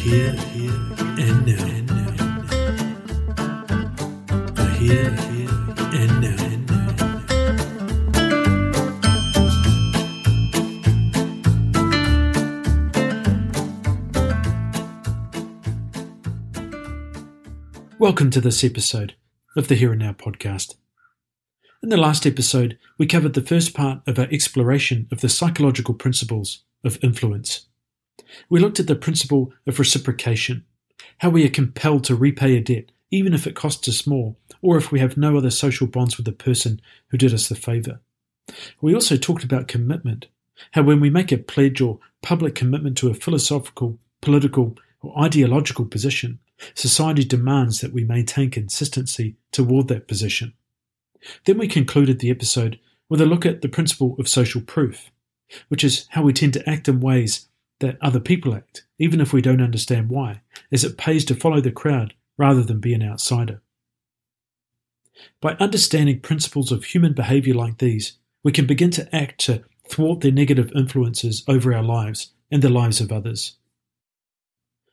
here, here, and now. Here, and now. Welcome to this episode of the Here and Now podcast. In the last episode, we covered the first part of our exploration of the psychological principles of influence. We looked at the principle of reciprocation, how we are compelled to repay a debt, even if it costs us more, or if we have no other social bonds with the person who did us the favour. We also talked about commitment, how when we make a pledge or public commitment to a philosophical, political, or ideological position, Society demands that we maintain consistency toward that position. Then we concluded the episode with a look at the principle of social proof, which is how we tend to act in ways that other people act, even if we don't understand why, as it pays to follow the crowd rather than be an outsider. By understanding principles of human behavior like these, we can begin to act to thwart their negative influences over our lives and the lives of others.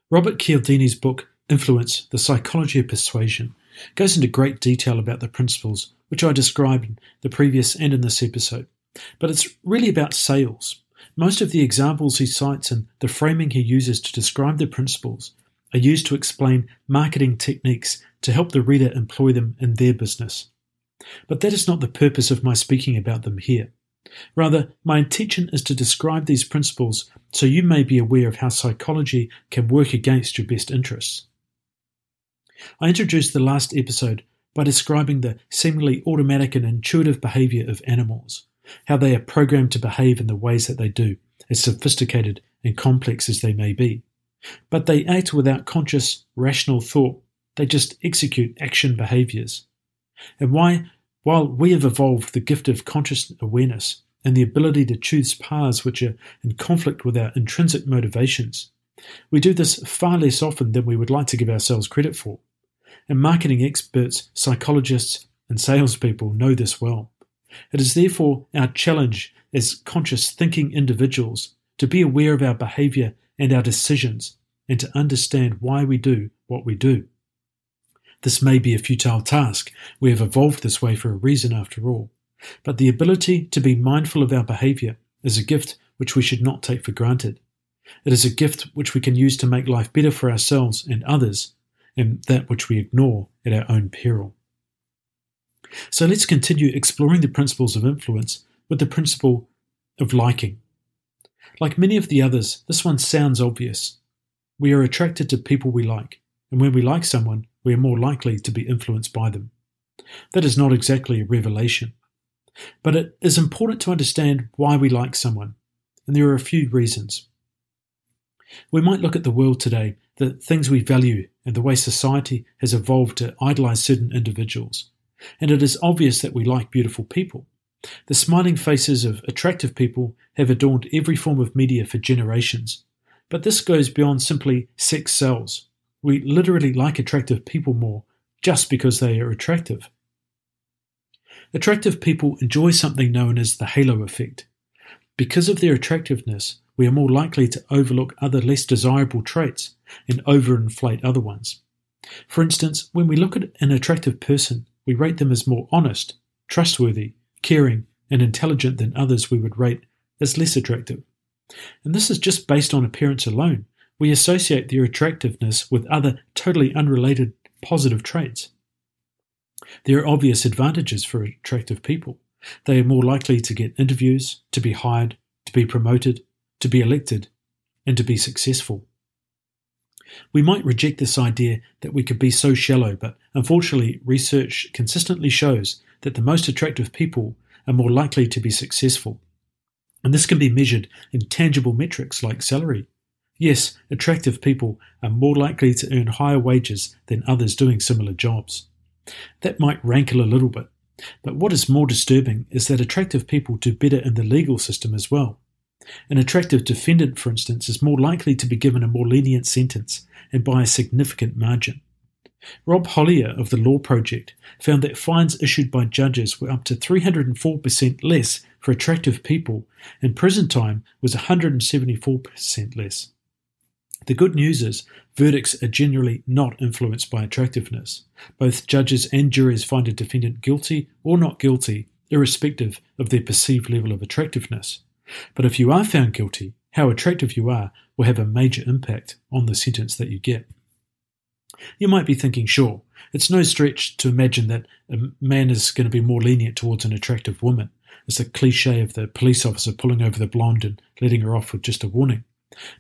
Robert Cialdini's book, Influence, the Psychology of Persuasion, goes into great detail about the principles which I described in the previous and in this episode. But it's really about sales. Most of the examples he cites and the framing he uses to describe the principles are used to explain marketing techniques to help the reader employ them in their business. But that is not the purpose of my speaking about them here. Rather, my intention is to describe these principles so you may be aware of how psychology can work against your best interests. I introduced the last episode by describing the seemingly automatic and intuitive behavior of animals, how they are programmed to behave in the ways that they do, as sophisticated and complex as they may be. But they act without conscious, rational thought. They just execute action behaviors. And why, while we have evolved the gift of conscious awareness and the ability to choose paths which are in conflict with our intrinsic motivations, we do this far less often than we would like to give ourselves credit for. And marketing experts, psychologists, and salespeople know this well. It is therefore our challenge as conscious thinking individuals to be aware of our behavior and our decisions and to understand why we do what we do. This may be a futile task. We have evolved this way for a reason after all. But the ability to be mindful of our behavior is a gift which we should not take for granted. It is a gift which we can use to make life better for ourselves and others and that which we ignore at our own peril. So let's continue exploring the principles of influence with the principle of liking. Like many of the others, this one sounds obvious. We are attracted to people we like, and when we like someone, we are more likely to be influenced by them. That is not exactly a revelation. But it is important to understand why we like someone, and there are a few reasons. We might look at the world today, the things we value, and the way society has evolved to idolize certain individuals. And it is obvious that we like beautiful people. The smiling faces of attractive people have adorned every form of media for generations. But this goes beyond simply sex sells. We literally like attractive people more just because they are attractive. Attractive people enjoy something known as the halo effect. Because of their attractiveness, we are more likely to overlook other less desirable traits and overinflate other ones. For instance, when we look at an attractive person, we rate them as more honest, trustworthy, caring, and intelligent than others we would rate as less attractive. And this is just based on appearance alone. We associate their attractiveness with other totally unrelated positive traits. There are obvious advantages for attractive people. They are more likely to get interviews, to be hired, to be promoted, to be elected, and to be successful. We might reject this idea that we could be so shallow, but unfortunately, research consistently shows that the most attractive people are more likely to be successful. And this can be measured in tangible metrics like salary. Yes, attractive people are more likely to earn higher wages than others doing similar jobs. That might rankle a little bit, but what is more disturbing is that attractive people do better in the legal system as well. An attractive defendant, for instance, is more likely to be given a more lenient sentence and by a significant margin. Rod Hollier of the Law Project found that fines issued by judges were up to 304% less for attractive people, and prison time was 174% less. The good news is, verdicts are generally not influenced by attractiveness. Both judges and juries find a defendant guilty or not guilty, irrespective of their perceived level of attractiveness. But if you are found guilty, how attractive you are will have a major impact on the sentence that you get. You might be thinking, sure, it's no stretch to imagine that a man is going to be more lenient towards an attractive woman. It's the cliche of the police officer pulling over the blonde and letting her off with just a warning.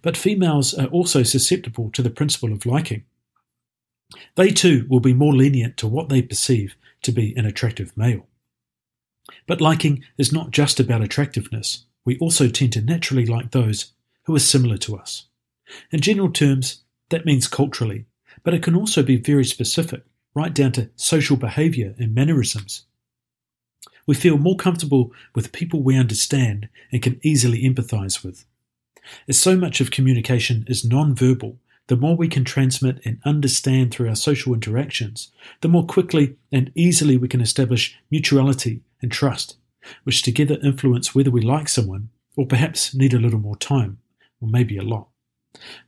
But females are also susceptible to the principle of liking. They too will be more lenient to what they perceive to be an attractive male. But liking is not just about attractiveness. We also tend to naturally like those who are similar to us. In general terms, that means culturally, but it can also be very specific, right down to social behaviour and mannerisms. We feel more comfortable with people we understand and can easily empathise with. As so much of communication is non-verbal, the more we can transmit and understand through our social interactions, the more quickly and easily we can establish mutuality and trust, which together influence whether we like someone or perhaps need a little more time, or maybe a lot.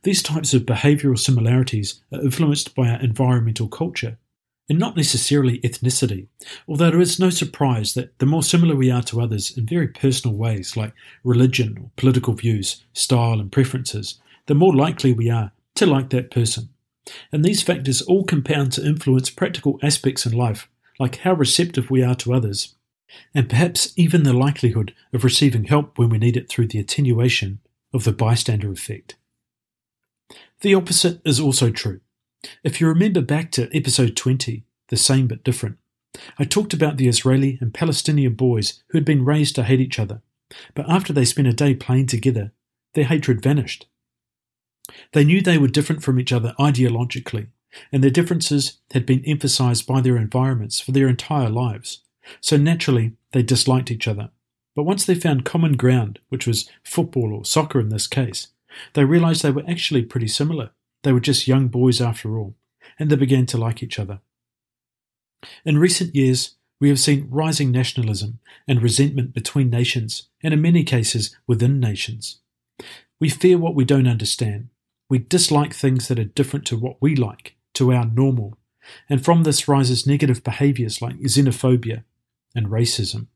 These types of behavioural similarities are influenced by our environmental culture and not necessarily ethnicity, although it is no surprise that the more similar we are to others in very personal ways like religion or political views, style, and preferences, the more likely we are to like that person. And these factors all compound to influence practical aspects in life, like how receptive we are to others, and perhaps even the likelihood of receiving help when we need it through the attenuation of the bystander effect. The opposite is also true. If you remember back to episode 20, The Same But Different, I talked about the Israeli and Palestinian boys who had been raised to hate each other, but after they spent a day playing together, their hatred vanished. They knew they were different from each other ideologically, and their differences had been emphasized by their environments for their entire lives, so naturally they disliked each other. But once they found common ground, which was football or soccer in this case, they realized they were actually pretty similar. They were just young boys after all, and they began to like each other. In recent years, we have seen rising nationalism and resentment between nations, and in many cases within nations. We fear what we don't understand. We dislike things that are different to what we like, to our normal, and from this rises negative behaviours like xenophobia and racism.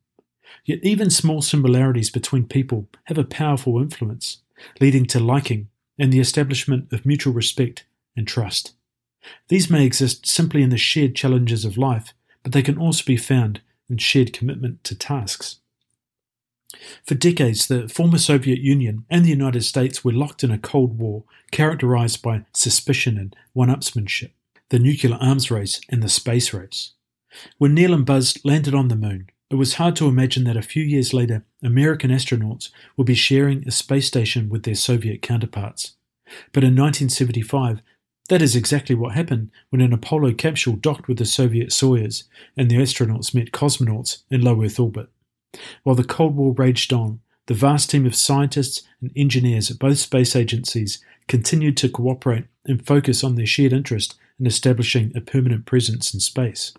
Yet even small similarities between people have a powerful influence, leading to liking and the establishment of mutual respect and trust. These may exist simply in the shared challenges of life, but they can also be found in shared commitment to tasks. For decades, the former Soviet Union and the United States were locked in a Cold War characterized by suspicion and one upsmanship, the nuclear arms race and the space race. When Neil and Buzz landed on the moon, it was hard to imagine that a few years later, American astronauts would be sharing a space station with their Soviet counterparts. But in 1975, that is exactly what happened when an Apollo capsule docked with the Soviet Soyuz and the astronauts met cosmonauts in low Earth orbit. While the Cold War raged on, the vast team of scientists and engineers at both space agencies continued to cooperate and focus on their shared interest in establishing a permanent presence in space.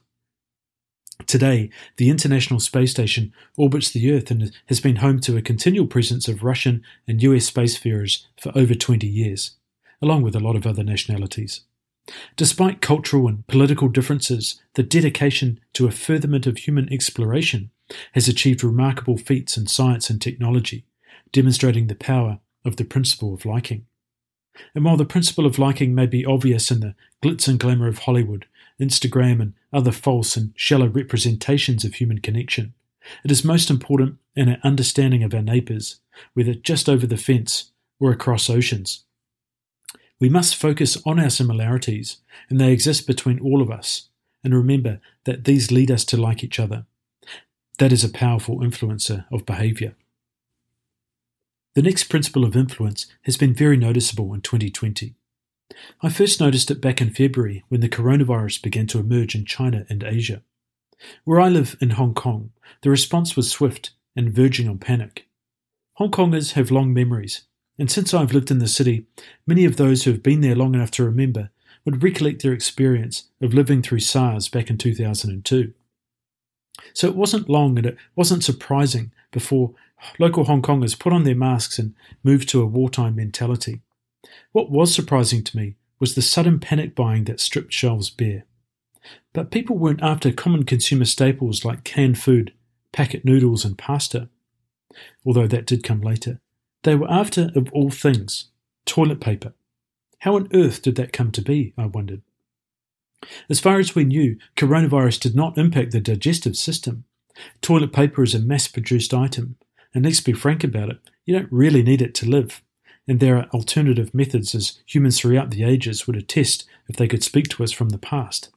Today, the International Space Station orbits the Earth and has been home to a continual presence of Russian and US spacefarers for over 20 years, along with a lot of other nationalities. Despite cultural and political differences, the dedication to a furtherment of human exploration has achieved remarkable feats in science and technology, demonstrating the power of the principle of liking. And while the principle of liking may be obvious in the glitz and glamour of Hollywood, Instagram, and other false and shallow representations of human connection. It is most important in our understanding of our neighbours, whether just over the fence or across oceans. We must focus on our similarities, and they exist between all of us, and remember that these lead us to like each other. That is a powerful influencer of behaviour. The next principle of influence has been very noticeable in 2020. I first noticed it back in February when the coronavirus began to emerge in China and Asia. Where I live in Hong Kong, the response was swift and verging on panic. Hong Kongers have long memories, and since I've lived in the city, many of those who have been there long enough to remember would recollect their experience of living through SARS back in 2002. So it wasn't long and it wasn't surprising before local Hong Kongers put on their masks and moved to a wartime mentality. What was surprising to me was the sudden panic buying that stripped shelves bare. But people weren't after common consumer staples like canned food, packet noodles, and pasta, although that did come later. They were after, of all things, toilet paper. How on earth did that come to be, I wondered. As far as we knew, coronavirus did not impact the digestive system. Toilet paper is a mass produced item, and let's be frank about it, you don't really need it to live. And there are alternative methods, as humans throughout the ages would attest if they could speak to us from the past.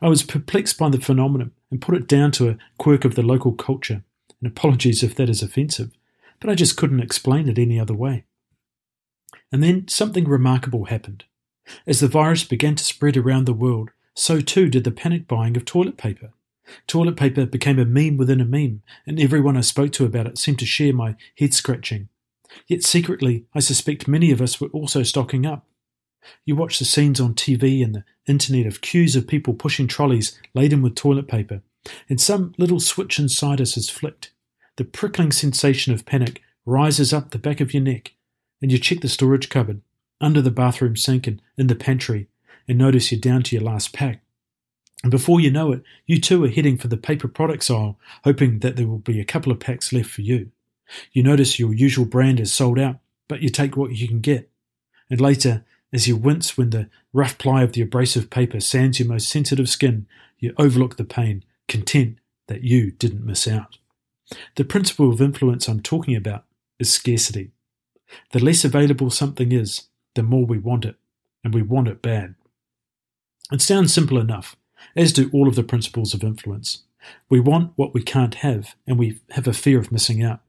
I was perplexed by the phenomenon and put it down to a quirk of the local culture, and apologies if that is offensive, but I just couldn't explain it any other way. And then something remarkable happened. As the virus began to spread around the world, so too did the panic buying of toilet paper. Toilet paper became a meme within a meme, and everyone I spoke to about it seemed to share my head scratching. Yet secretly, I suspect many of us were also stocking up. You watch the scenes on TV and the internet of queues of people pushing trolleys laden with toilet paper, and some little switch inside us is flicked. The prickling sensation of panic rises up the back of your neck, and you check the storage cupboard, under the bathroom sink, and in the pantry, and notice you're down to your last pack. And before you know it, you too are heading for the paper products aisle, hoping that there will be a couple of packs left for you. You notice your usual brand is sold out, but you take what you can get. And later, as you wince when the rough ply of the abrasive paper sands your most sensitive skin, you overlook the pain, content that you didn't miss out. The principle of influence I'm talking about is scarcity. The less available something is, the more we want it, and we want it bad. It sounds simple enough, as do all of the principles of influence. We want what we can't have, and we have a fear of missing out.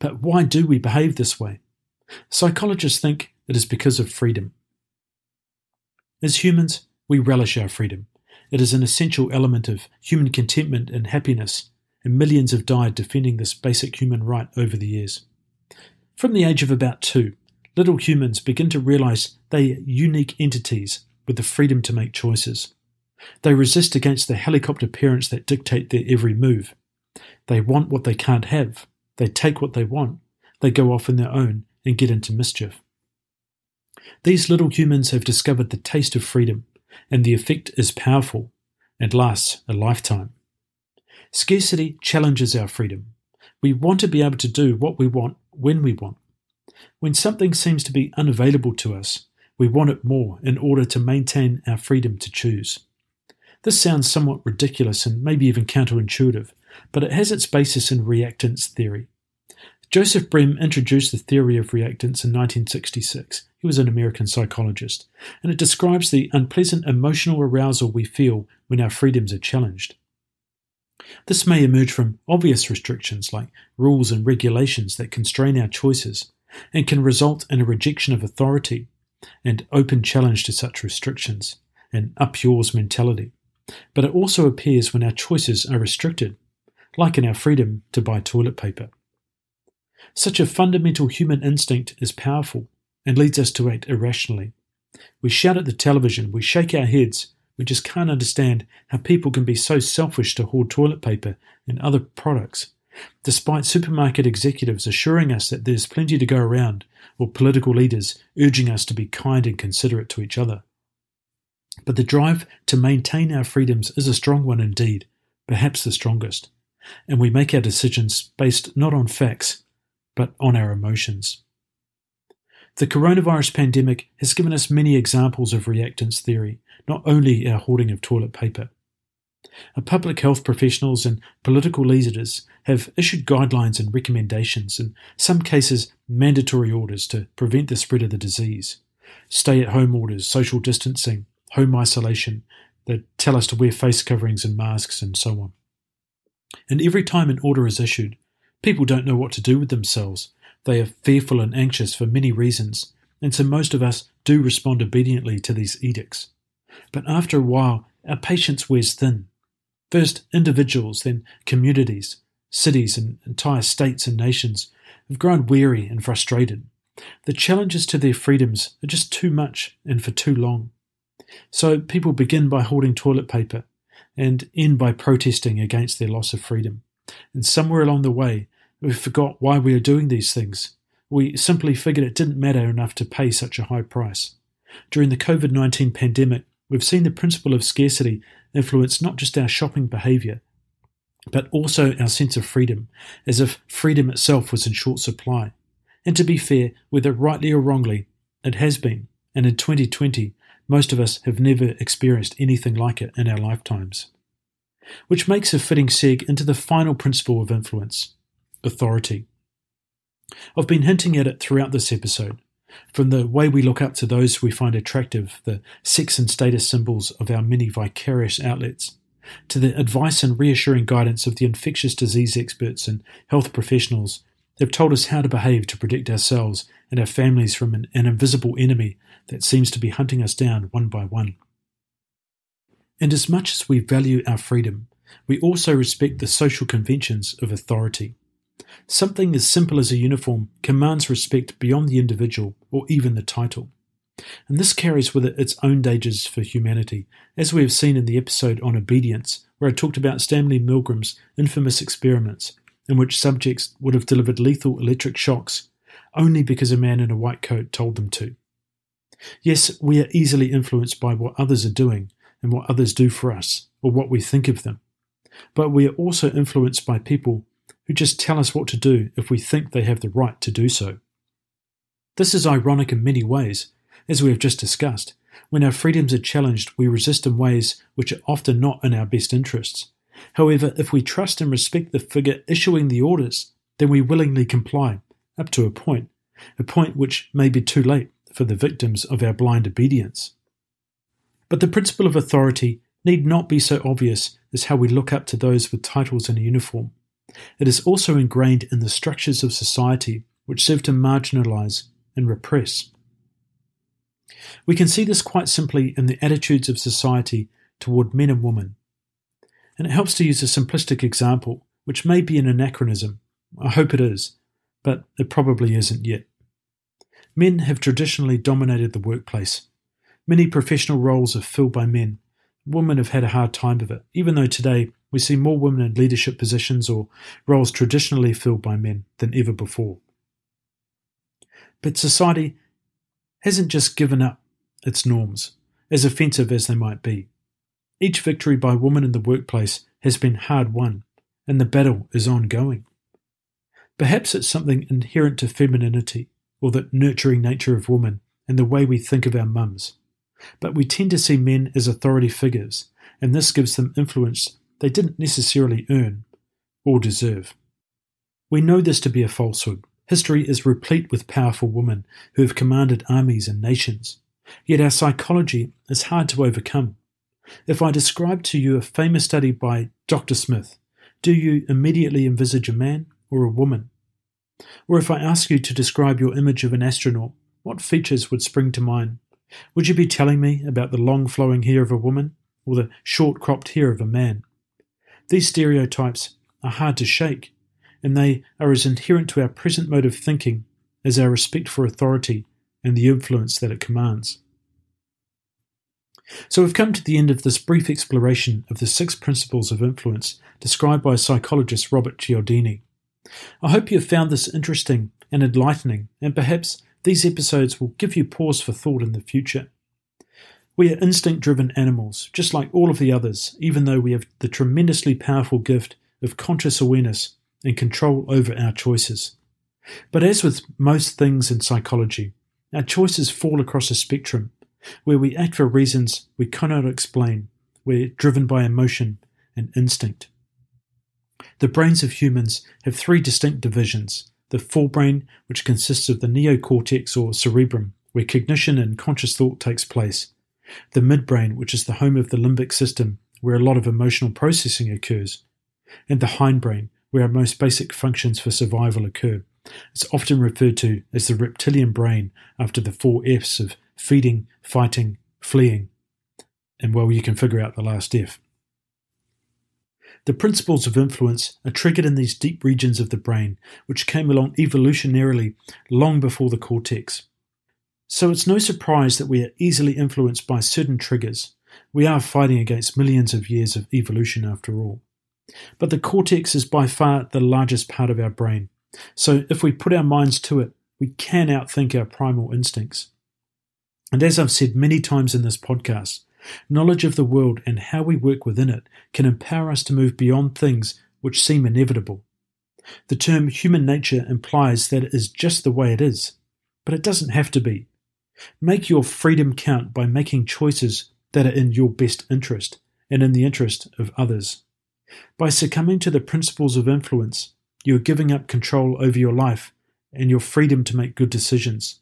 But why do we behave this way? Psychologists think it is because of freedom. As humans, we relish our freedom. It is an essential element of human contentment and happiness, and millions have died defending this basic human right over the years. From the age of about two, little humans begin to realize they are unique entities with the freedom to make choices. They resist against the helicopter parents that dictate their every move. They want what they can't have. They take what they want. They go off on their own and get into mischief. These little humans have discovered the taste of freedom, and the effect is powerful and lasts a lifetime. Scarcity challenges our freedom. We want to be able to do what we want when we want. When something seems to be unavailable to us, we want it more in order to maintain our freedom to choose. This sounds somewhat ridiculous and maybe even counterintuitive, but it has its basis in reactance theory. Joseph Brehm introduced the theory of reactance in 1966. He was an American psychologist, and it describes the unpleasant emotional arousal we feel when our freedoms are challenged. This may emerge from obvious restrictions like rules and regulations that constrain our choices, and can result in a rejection of authority and open challenge to such restrictions, an up yours mentality. But it also appears when our choices are restricted, like in our freedom to buy toilet paper. Such a fundamental human instinct is powerful and leads us to act irrationally. We shout at the television, we shake our heads, we just can't understand how people can be so selfish to hoard toilet paper and other products, despite supermarket executives assuring us that there's plenty to go around, or political leaders urging us to be kind and considerate to each other. But the drive to maintain our freedoms is a strong one indeed, perhaps the strongest, and we make our decisions based not on facts, but on our emotions. The coronavirus pandemic has given us many examples of reactance theory, not only our hoarding of toilet paper. Our public health professionals and political leaders have issued guidelines and recommendations, in some cases mandatory orders to prevent the spread of the disease. Stay at home orders, social distancing, home isolation that tell us to wear face coverings and masks and so on. And every time an order is issued, People don't know what to do with themselves. They are fearful and anxious for many reasons, and so most of us do respond obediently to these edicts. But after a while, our patience wears thin. First, individuals, then communities, cities, and entire states and nations have grown weary and frustrated. The challenges to their freedoms are just too much and for too long. So people begin by holding toilet paper and end by protesting against their loss of freedom. And somewhere along the way, we forgot why we are doing these things, We simply figured it didn't matter enough to pay such a high price. During the COVID 19 pandemic, we've seen the principle of scarcity influence not just our shopping behaviour, but also our sense of freedom, as if freedom itself was in short supply. And to be fair, whether rightly or wrongly, it has been, and in 2020, most of us have never experienced anything like it in our lifetimes. Which makes a fitting seg into the final principle of influence authority. I've been hinting at it throughout this episode, from the way we look up to those we find attractive, the sex and status symbols of our many vicarious outlets, to the advice and reassuring guidance of the infectious disease experts and health professionals have told us how to behave to protect ourselves and our families from an, an invisible enemy that seems to be hunting us down one by one. And as much as we value our freedom, we also respect the social conventions of authority. Something as simple as a uniform commands respect beyond the individual or even the title. And this carries with it its own dangers for humanity, as we have seen in the episode on obedience, where I talked about Stanley Milgram's infamous experiments, in which subjects would have delivered lethal electric shocks only because a man in a white coat told them to. Yes, we are easily influenced by what others are doing and what others do for us, or what we think of them. But we are also influenced by people who just tell us what to do if we think they have the right to do so. This is ironic in many ways, as we have just discussed, when our freedoms are challenged, we resist in ways which are often not in our best interests. However, if we trust and respect the figure issuing the orders, then we willingly comply, up to a point, a point which may be too late for the victims of our blind obedience. But the principle of authority need not be so obvious as how we look up to those with titles and a uniform. It is also ingrained in the structures of society which serve to marginalize and repress. We can see this quite simply in the attitudes of society toward men and women. And it helps to use a simplistic example, which may be an anachronism. I hope it is, but it probably isn't yet. Men have traditionally dominated the workplace. Many professional roles are filled by men. Women have had a hard time of it, even though today we see more women in leadership positions or roles traditionally filled by men than ever before. But society hasn't just given up its norms, as offensive as they might be. Each victory by women in the workplace has been hard won, and the battle is ongoing. Perhaps it's something inherent to femininity, or the nurturing nature of woman, and the way we think of our mums. But we tend to see men as authority figures, and this gives them influence they didn't necessarily earn or deserve. We know this to be a falsehood, History is replete with powerful women who have commanded armies and nations. Yet our psychology is hard to overcome. If I describe to you a famous study by Dr. Smith, do you immediately envisage a man or a woman? Or if I ask you to describe your image of an astronaut, what features would spring to mind? Would you be telling me about the long flowing hair of a woman or the short cropped hair of a man? These stereotypes are hard to shake, and they are as inherent to our present mode of thinking as our respect for authority and the influence that it commands. So we've come to the end of this brief exploration of the six principles of influence described by psychologist Robert Cialdini. I hope you have found this interesting and enlightening, and perhaps these episodes will give you pause for thought in the future. We are instinct driven animals, just like all of the others, even though we have the tremendously powerful gift of conscious awareness and control over our choices. But as with most things in psychology, our choices fall across a spectrum where we act for reasons we cannot explain, we're driven by emotion and instinct. The brains of humans have three distinct divisions the forebrain, which consists of the neocortex or cerebrum, where cognition and conscious thought takes place, the midbrain, which is the home of the limbic system, where a lot of emotional processing occurs, and the hindbrain, where our most basic functions for survival occur. It's often referred to as the reptilian brain after the four F's of feeding, fighting, fleeing, and well, you can figure out the last F. The principles of influence are triggered in these deep regions of the brain, which came along evolutionarily long before the cortex. So it's no surprise that we are easily influenced by certain triggers. We are fighting against millions of years of evolution after all. But the cortex is by far the largest part of our brain. So if we put our minds to it, we can outthink our primal instincts. And as I've said many times in this podcast, knowledge of the world and how we work within it can empower us to move beyond things which seem inevitable. The term human nature implies that it is just the way it is, but it doesn't have to be. Make your freedom count by making choices that are in your best interest and in the interest of others. By succumbing to the principles of influence, you are giving up control over your life and your freedom to make good decisions.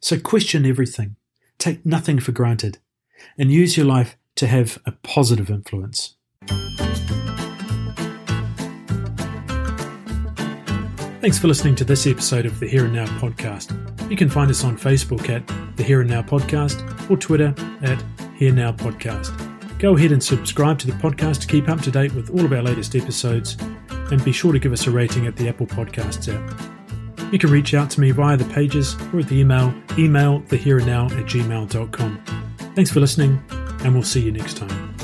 So question everything, take nothing for granted, and use your life to have a positive influence. Thanks for listening to this episode of the Here and Now podcast. You can find us on Facebook at the Here and Now podcast or Twitter at Here Now Podcast. Go ahead and subscribe to the podcast to keep up to date with all of our latest episodes, and be sure to give us a rating at the Apple Podcasts app. You can reach out to me via the pages or at the email email thehereandnow at gmail.com. Thanks for listening, and we'll see you next time.